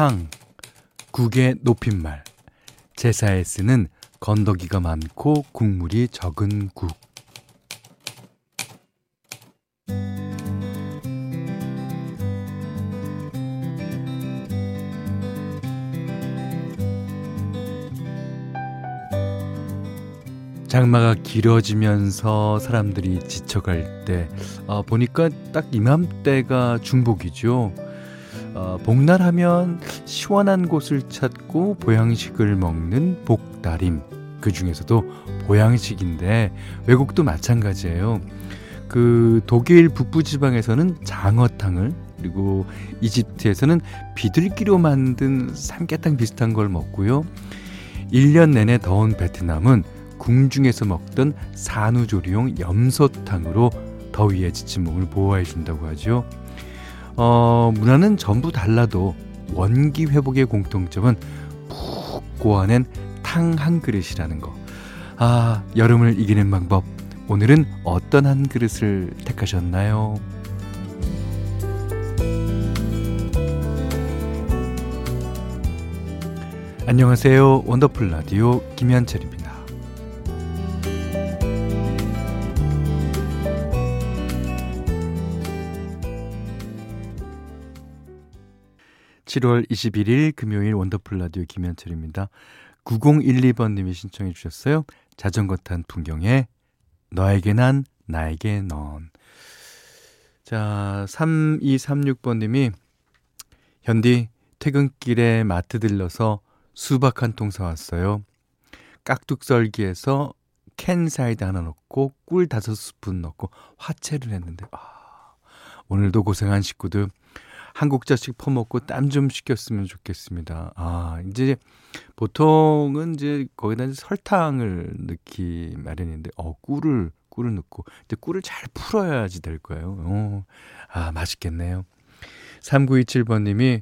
탕, 국의 높임말, 제사에 쓰는 건더기가 많고 국물이 적은 국. 장마가 길어지면서 사람들이 지쳐갈 때 어, 보니까 딱 이맘때가 중복이죠. 어, 복날하면 시원한 곳을 찾고 보양식을 먹는 복다림. 그 중에서도 보양식인데 외국도 마찬가지예요. 그 독일 북부 지방에서는 장어탕을 그리고 이집트에서는 비둘기로 만든 삼계탕 비슷한 걸 먹고요. 1년 내내 더운 베트남은 궁중에서 먹던 산후조리용 염소탕으로 더위에 지친 몸을 보호해 준다고 하죠. 어, 문화는 전부 달라도 원기 회복의 공통점은 푹 고아낸 탕 한 그릇이라는 거. 아, 여름을 이기는 방법. 오늘은 어떤 한 그릇을 택하셨나요? 안녕하세요. 원더풀 라디오 김현철입니다. 7월 21일 금요일 원더풀 라디오 김현철입니다. 9012번님이 신청해 주셨어요. 자전거 탄 풍경에 너에게 난 나에게 넌. 자, 3236번님이 현디 퇴근길에 마트 들러서 수박 한 통 사왔어요. 깍둑썰기해서 캔 사이다 하나 넣고 꿀 다섯 스푼 넣고 화채를 했는데 아, 오늘도 고생한 식구들 한국자식 퍼먹고 땀 좀 식혔으면 좋겠습니다. 아, 이제 보통은 이제 거기다 이제 설탕을 넣기 마련인데, 어, 꿀을, 꿀을 넣고, 이제 꿀을 잘 풀어야지 될 거예요. 어, 아, 맛있겠네요. 3927번님이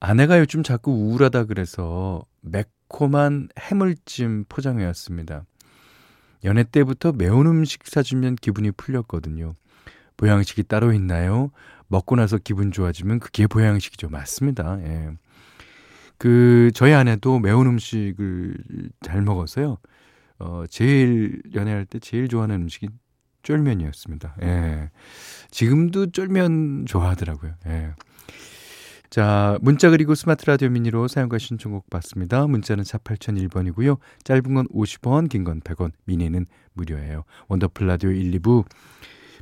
아내가 요즘 자꾸 우울하다 그래서 매콤한 해물찜 포장해 왔습니다. 연애 때부터 매운 음식 사주면 기분이 풀렸거든요. 보양식이 따로 있나요? 먹고 나서 기분 좋아지면 그게 보양식이죠. 맞습니다. 예. 그 저희 아내도 매운 음식을 잘 먹었어요. 어 제일 연애할 때 제일 좋아하는 음식이 쫄면이었습니다. 예. 지금도 쫄면 좋아하더라고요. 예. 자, 문자 그리고 스마트 라디오 미니로 사용과 신청곡 받습니다. 문자는 4 8001번이고요. 짧은 건 50원, 긴 건 100원, 미니는 무료예요. 원더풀 라디오 1, 2부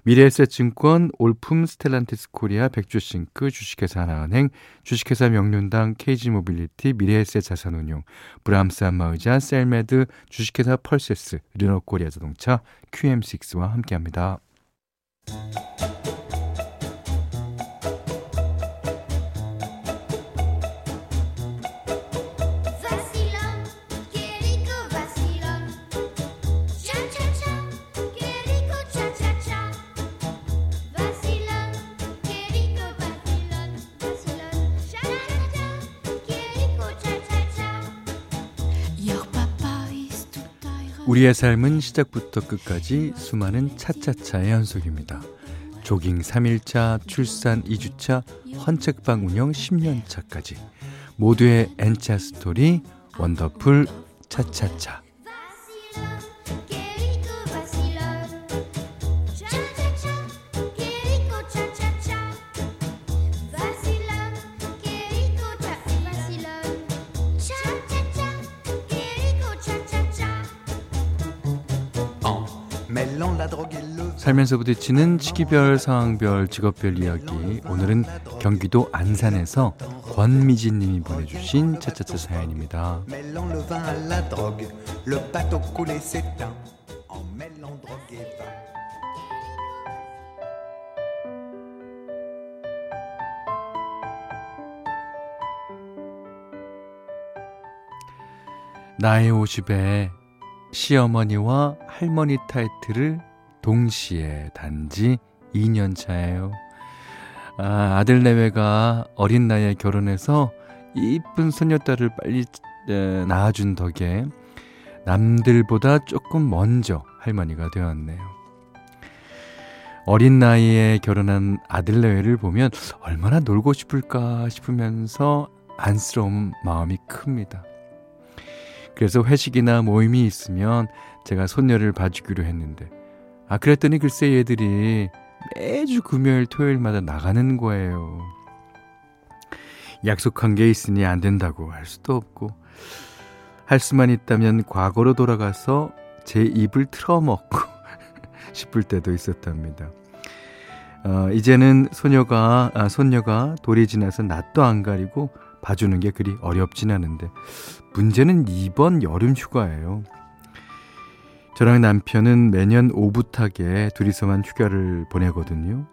미래에셋증권, 올품 스텔란티스 코리아, 백조씽크, 주식회사 하나은행, 주식회사 명륜당, KG모빌리티, 미래에셋 자산운용, 브람스 안마의자, 셀메드, 주식회사 펄세스, 르노코리아 자동차, QM6와 함께합니다. 우리의 삶은 시작부터 끝까지 수많은 차차차의 연속입니다. 조깅 3일차, 출산 2주차, 헌책방 운영 10년차까지 모두의 N차 스토리 원더풀 차차차 살면서 부딪히는 시기별, 상황별, 직업별 이야기. 오늘은 경기도 안산에서 권미진 님이 보내주신 차차차 사연입니다. 나의 50에 시어머니와 할머니 타이틀을 동시에 단지 2년 차예요. 아, 아들 내외가 어린 나이에 결혼해서 이쁜 손녀딸을 빨리 에, 낳아준 덕에 남들보다 조금 먼저 할머니가 되었네요. 어린 나이에 결혼한 아들 내외를 보면 얼마나 놀고 싶을까 싶으면서 안쓰러운 마음이 큽니다. 그래서 회식이나 모임이 있으면 제가 손녀를 봐주기로 했는데, 아, 그랬더니 글쎄 얘들이 매주 금요일, 토요일마다 나가는 거예요. 약속한 게 있으니 안 된다고 할 수도 없고, 할 수만 있다면 과거로 돌아가서 제 입을 틀어먹고 싶을 때도 있었답니다. 어, 이제는 소녀가, 아, 손녀가 돌이 지나서 낯도 안 가리고 봐주는 게 그리 어렵진 않은데, 문제는 이번 여름 휴가예요. 저랑 남편은 매년 오붓하게 둘이서만 휴가를 보내거든요.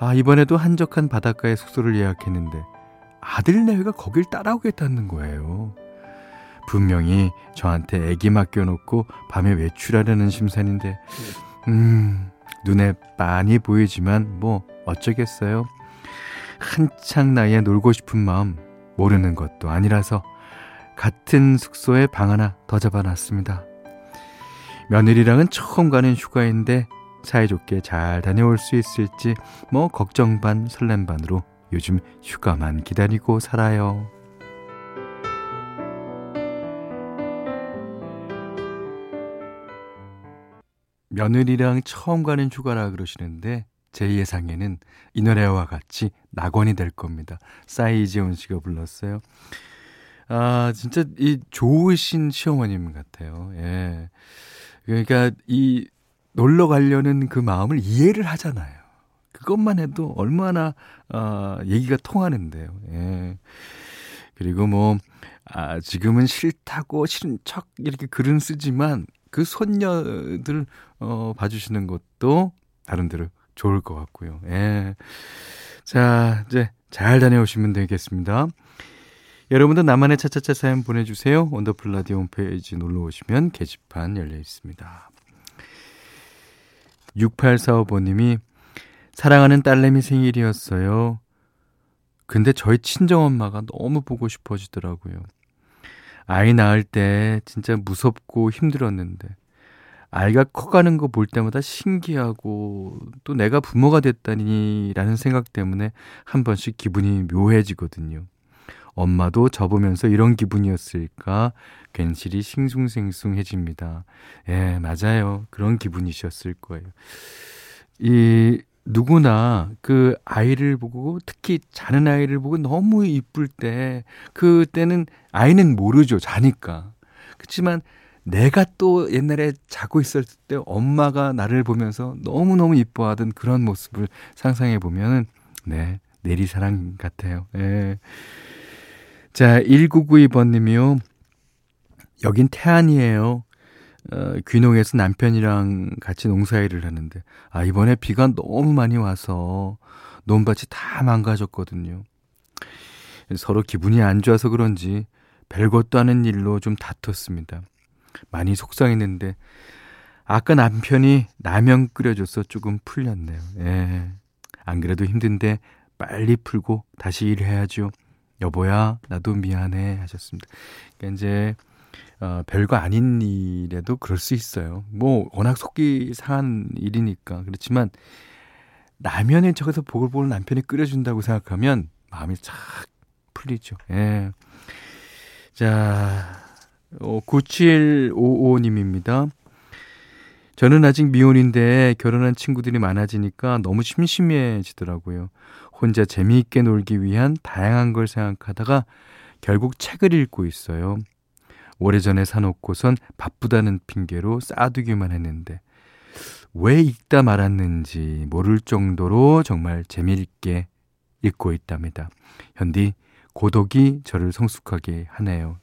아, 이번에도 한적한 바닷가에 숙소를 예약했는데, 아들 내외가 거길 따라오겠다는 거예요. 분명히 저한테 애기 맡겨놓고 밤에 외출하려는 심산인데, 음, 눈에 빤히 보이지만 뭐 어쩌겠어요. 한창 나이에 놀고 싶은 마음 모르는 것도 아니라서 같은 숙소에 방 하나 더 잡아놨습니다. 며느리랑은 처음 가는 휴가인데 사이좋게 잘 다녀올 수 있을지 뭐 걱정 반 설렘 반으로 요즘 휴가만 기다리고 살아요. 며느리랑 처음 가는 휴가라 그러시는데 제 예상에는 이 노래와 같이 낙원이 될 겁니다. 싸이 이재훈 씨가 불렀어요. 아, 진짜 이 좋으신 시어머님 같아요. 예. 그러니까 이 놀러 가려는 그 마음을 이해를 하잖아요. 그것만 해도 얼마나 아, 얘기가 통하는데요. 예. 그리고 뭐 아, 지금은 싫다고 싫은 척 이렇게 글은 쓰지만 그 손녀들 어, 봐주시는 것도 나름대로 좋을 것 같고요. 예. 자, 이제 잘 다녀오시면 되겠습니다. 여러분도 나만의 차차차 사연 보내주세요. 원더풀 라디오 홈페이지 놀러 오시면 게시판 열려 있습니다. 6845번님이 사랑하는 딸내미 생일이었어요. 근데 저희 친정엄마가 너무 보고 싶어지더라고요. 아이 낳을 때 진짜 무섭고 힘들었는데 아이가 커가는 거 볼 때마다 신기하고 또 내가 부모가 됐다니라는 생각 때문에 한 번씩 기분이 묘해지거든요. 엄마도 접으면서 이런 기분이었을까 괜시리 싱숭생숭해집니다. 예, 맞아요. 그런 기분이셨을 거예요. 이 누구나 그 아이를 보고 특히 자는 아이를 보고 너무 이쁠 때 그때는 아이는 모르죠. 자니까. 그렇지만 내가 또 옛날에 자고 있을 때 엄마가 나를 보면서 너무너무 이뻐하던 그런 모습을 상상해 보면은 네, 내리사랑 같아요. 예. 자, 1992번 님이요. 여긴 태안이에요. 어, 귀농해서 남편이랑 같이 농사일을 하는데, 아, 이번에 비가 너무 많이 와서 논밭이 다 망가졌거든요. 서로 기분이 안 좋아서 그런지 별것도 아닌 일로 좀 다퉜습니다. 많이 속상했는데, 아까 남편이 라면 끓여줘서 조금 풀렸네요. 예. 안 그래도 힘든데 빨리 풀고 다시 일해야죠. 여보야, 나도 미안해 하셨습니다. 그러니까 이제 어, 별거 아닌 일에도 그럴 수 있어요. 뭐 워낙 속기 상한 일이니까 그렇지만 라면에 저기서 보글보글 남편이 끓여준다고 생각하면 마음이 착 풀리죠. 예. 자, 어, 9755님입니다. 저는 아직 미혼인데 결혼한 친구들이 많아지니까 너무 심심해지더라고요. 혼자 재미있게 놀기 위한 다양한 걸 생각하다가 결국 책을 읽고 있어요. 오래전에 사놓고선 바쁘다는 핑계로 쌓아두기만 했는데 왜 읽다 말았는지 모를 정도로 정말 재미있게 읽고 있답니다. 현디 고독이 저를 성숙하게 하네요.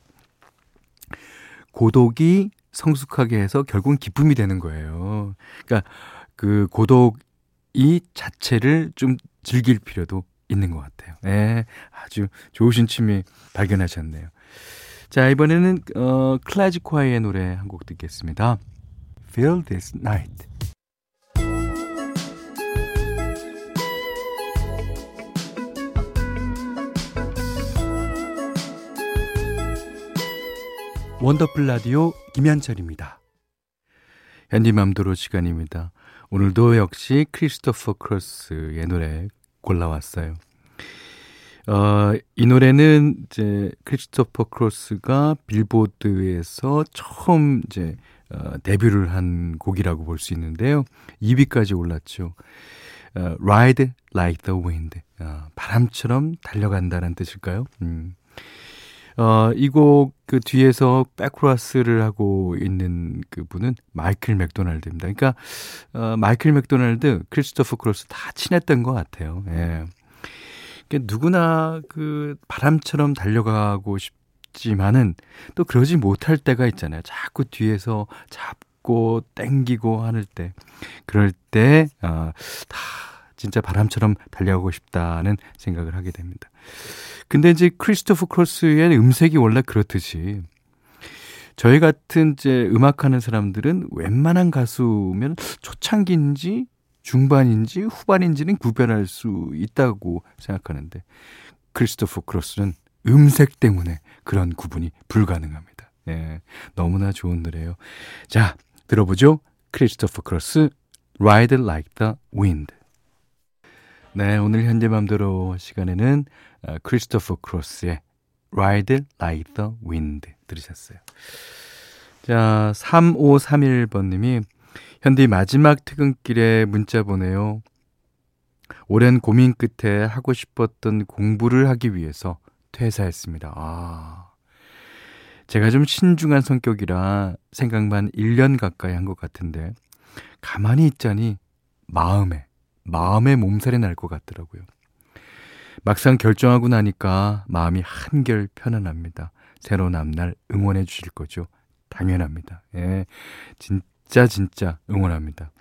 고독이 성숙하게 해서 결국은 기쁨이 되는 거예요. 그러니까 그 고독 이 자체를 좀 즐길 필요도 있는 것 같아요. 네, 아주 좋으신 취미 발견하셨네요. 자, 이번에는 어, 클라지콰이의 노래 한 곡 듣겠습니다. Feel This Night. 원더풀 라디오 김현철입니다. 현디맘대로 시간입니다. 오늘도 역시 크리스토퍼 크로스의 노래 골라왔어요. 어, 이 노래는 이제 크리스토퍼 크로스가 빌보드에서 처음 이제 어, 데뷔를 한 곡이라고 볼 수 있는데요. 2위까지 올랐죠. 어, Ride like the wind. 어, 바람처럼 달려간다는 뜻일까요? 음. 어, 이 곡 그 뒤에서 백코러스를 하고 있는 그 분은 마이클 맥도날드입니다. 그러니까 어, 마이클 맥도날드, 크리스토퍼 크로스 다 친했던 것 같아요. 예. 누구나 그 바람처럼 달려가고 싶지만은 또 그러지 못할 때가 있잖아요. 자꾸 뒤에서 잡고 땡기고 하는 때. 그럴 때, 어, 다 진짜 바람처럼 달려가고 싶다는 생각을 하게 됩니다. 근데 이제 크리스토프 크로스의 음색이 원래 그렇듯이 저희 같은 이제 음악하는 사람들은 웬만한 가수면 초창기인지 중반인지 후반인지는 구별할 수 있다고 생각하는데 크리스토프 크로스는 음색 때문에 그런 구분이 불가능합니다. 예, 너무나 좋은 노래예요. 자, 들어보죠. 크리스토프 크로스 Ride Like the Wind. 네, 오늘 현디 맘대로 시간에는 어, 크리스토퍼 크로스의 Ride Like the Wind 들으셨어요. 자, 3531번님이 현디 마지막 퇴근길에 문자 보내요. 오랜 고민 끝에 하고 싶었던 공부를 하기 위해서 퇴사했습니다. 아. 제가 좀 신중한 성격이라 생각만 1년 가까이 한 것 같은데 가만히 있자니 마음에 마음의 몸살이 날 것 같더라고요. 막상 결정하고 나니까 마음이 한결 편안합니다. 새로운 앞날 응원해 주실 거죠? 당연합니다. 예. 진짜, 진짜 응원합니다.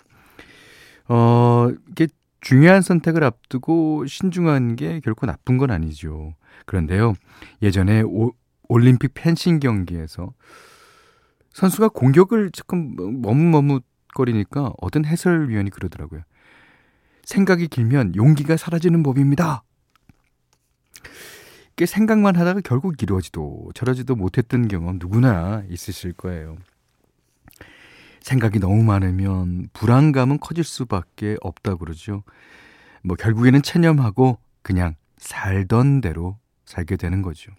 어, 이게 중요한 선택을 앞두고 신중한 게 결코 나쁜 건 아니죠. 그런데요, 예전에 오, 올림픽 펜싱 경기에서 선수가 공격을 조금 머뭇머뭇거리니까 어떤 해설위원이 그러더라고요. 생각이 길면 용기가 사라지는 법입니다. 꽤 생각만 하다가 결국 이루어지도 저러지도 못했던 경험 누구나 있으실 거예요. 생각이 너무 많으면 불안감은 커질 수밖에 없다고 그러죠. 뭐 결국에는 체념하고 그냥 살던 대로 살게 되는 거죠.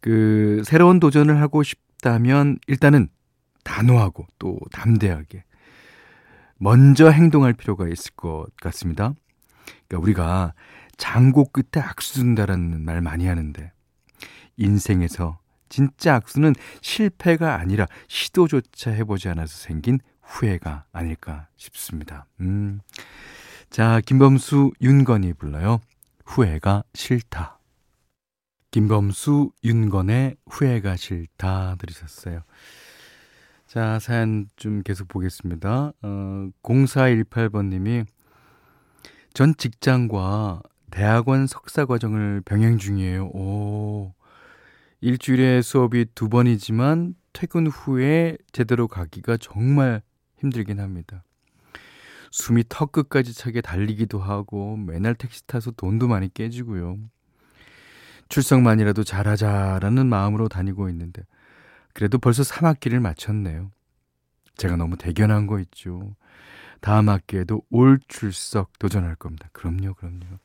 그 새로운 도전을 하고 싶다면 일단은 단호하고 또 담대하게 먼저 행동할 필요가 있을 것 같습니다. 그러니까 우리가 장고 끝에 악수 둔다라는 말 많이 하는데 인생에서 진짜 악수는 실패가 아니라 시도조차 해보지 않아서 생긴 후회가 아닐까 싶습니다. 음. 자, 김범수, 윤건이 불러요. 후회가 싫다. 김범수, 윤건의 후회가 싫다 들으셨어요. 자, 사연 좀 계속 보겠습니다. 어, 0418번님이 전 직장과 대학원 석사 과정을 병행 중이에요. 오. 일주일에 수업이 두 번이지만 퇴근 후에 제대로 가기가 정말 힘들긴 합니다. 숨이 턱 끝까지 차게 달리기도 하고 맨날 택시 타서 돈도 많이 깨지고요. 출석만이라도 잘하자라는 마음으로 다니고 있는데 그래도 벌써 3학기를 마쳤네요. 제가 너무 대견한 거 있죠. 다음 학기에도 올 출석 도전할 겁니다. 그럼요, 그럼요.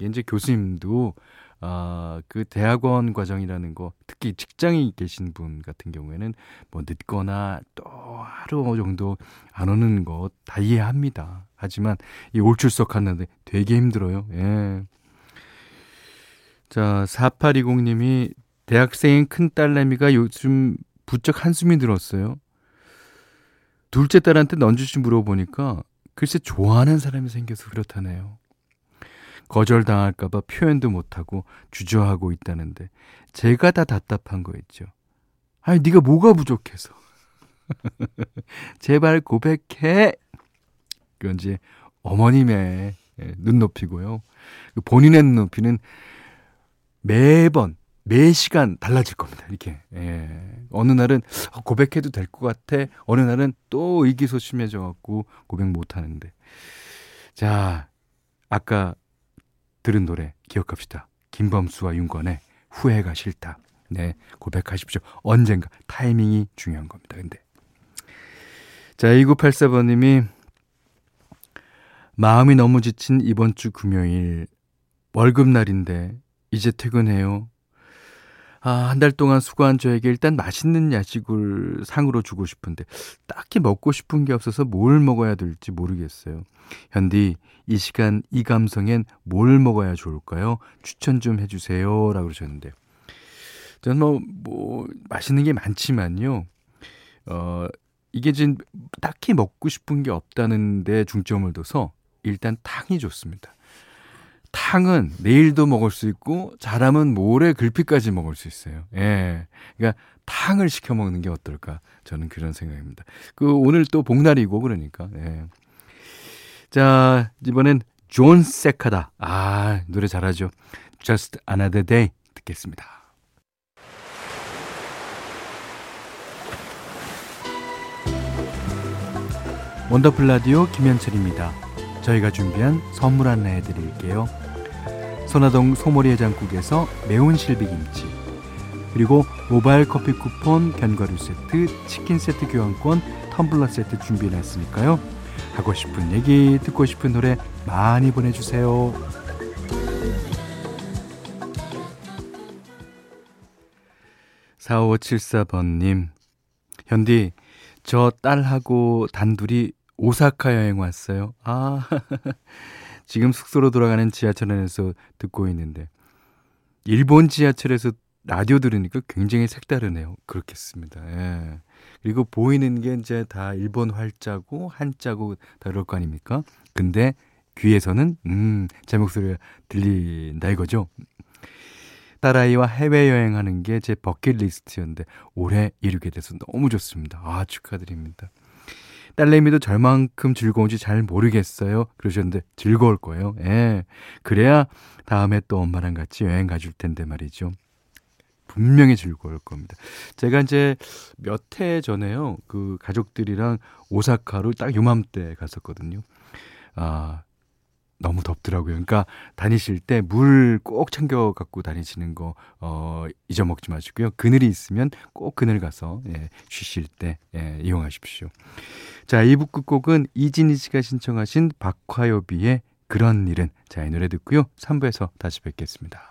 이제 교수님도 아, 그 대학원 과정이라는 거, 특히 직장에 계신 분 같은 경우에는 뭐 늦거나 또 하루 정도 안 오는 거다 이해합니다. 하지만 이 올 출석 하는데 되게 힘들어요. 예. 자, 4820님이 대학생인 큰 딸내미가 요즘 부쩍 한숨이 들었어요. 둘째 딸한테 넌주시 물어보니까 글쎄 좋아하는 사람이 생겨서 그렇다네요. 거절당할까봐 표현도 못하고 주저하고 있다는데 제가 다 답답한 거 있죠. 아니 네가 뭐가 부족해서. 제발 고백해. 그건 이제 어머님의 예, 눈높이고요. 본인의 눈높이는 매번 매 시간 달라질 겁니다. 이렇게. 예. 어느 날은 고백해도 될 것 같아. 어느 날은 또 의기소침해져 갖고 고백 못 하는데. 자, 아까 들은 노래 기억합시다. 김범수와 윤건의 후회가 싫다. 네, 고백하십시오. 언젠가 타이밍이 중요한 겁니다. 근데. 자, 2984번 님이 마음이 너무 지친 이번 주 금요일 월급날인데 이제 퇴근해요. 아, 한 달 동안 수고한 저에게 일단 맛있는 야식을 상으로 주고 싶은데 딱히 먹고 싶은 게 없어서 뭘 먹어야 될지 모르겠어요. 현디, 이 시간 이 감성엔 뭘 먹어야 좋을까요? 추천 좀 해주세요. 라고 그러셨는데. 저는 뭐, 뭐, 맛있는 게 많지만요. 어, 이게 지금 딱히 먹고 싶은 게 없다는데 중점을 둬서 일단 탕이 좋습니다. 탕은 내일도 먹을 수 있고 잘하면 모레 글피까지 먹을 수 있어요. 예. 그러니까 탕을 시켜 먹는 게 어떨까? 저는 그런 생각입니다. 그 오늘 또 복날이고 그러니까. 예. 자, 이번엔 존 세카다. 아, 노래 잘하죠. Just Another Day 듣겠습니다. 원더풀 라디오 김현철입니다. 저희가 준비한 선물 안내 해 드릴게요. 선화동 소머리 해장국에서 매운 실비김치 그리고 모바일 커피 쿠폰, 견과류 세트, 치킨 세트 교환권, 텀블러 세트 준비해놨으니까요. 하고 싶은 얘기, 듣고 싶은 노래 많이 보내주세요. 4574번님, 현디, 저 딸하고 단둘이 오사카 여행 왔어요. 아, 지금 숙소로 돌아가는 지하철 안에서 듣고 있는데 일본 지하철에서 라디오 들으니까 굉장히 색다르네요. 그렇겠습니다. 예. 그리고 보이는 게 이제 다 일본 활자고 한자고 다 그럴 거 아닙니까? 근데 귀에서는 음, 제 목소리가 들린다 이거죠. 딸아이와 해외여행하는 게 제 버킷리스트였는데 올해 이루게 돼서 너무 좋습니다. 아, 축하드립니다. 딸내미도 절만큼 즐거운지 잘 모르겠어요. 그러셨는데 즐거울 거예요. 예. 그래야 다음에 또 엄마랑 같이 여행 가줄 텐데 말이죠. 분명히 즐거울 겁니다. 제가 이제 몇 해 전에요. 그 가족들이랑 오사카로 딱 요맘때 갔었거든요. 아, 너무 덥더라고요. 그러니까 다니실 때 물 꼭 챙겨 갖고 다니시는 거 어, 잊어먹지 마시고요. 그늘이 있으면 꼭 그늘 가서 예, 쉬실 때 예, 이용하십시오. 자, 2부 끝곡은 이진희 씨가 신청하신 박화요비의 그런 일은 자, 이 노래 듣고요. 3부에서 다시 뵙겠습니다.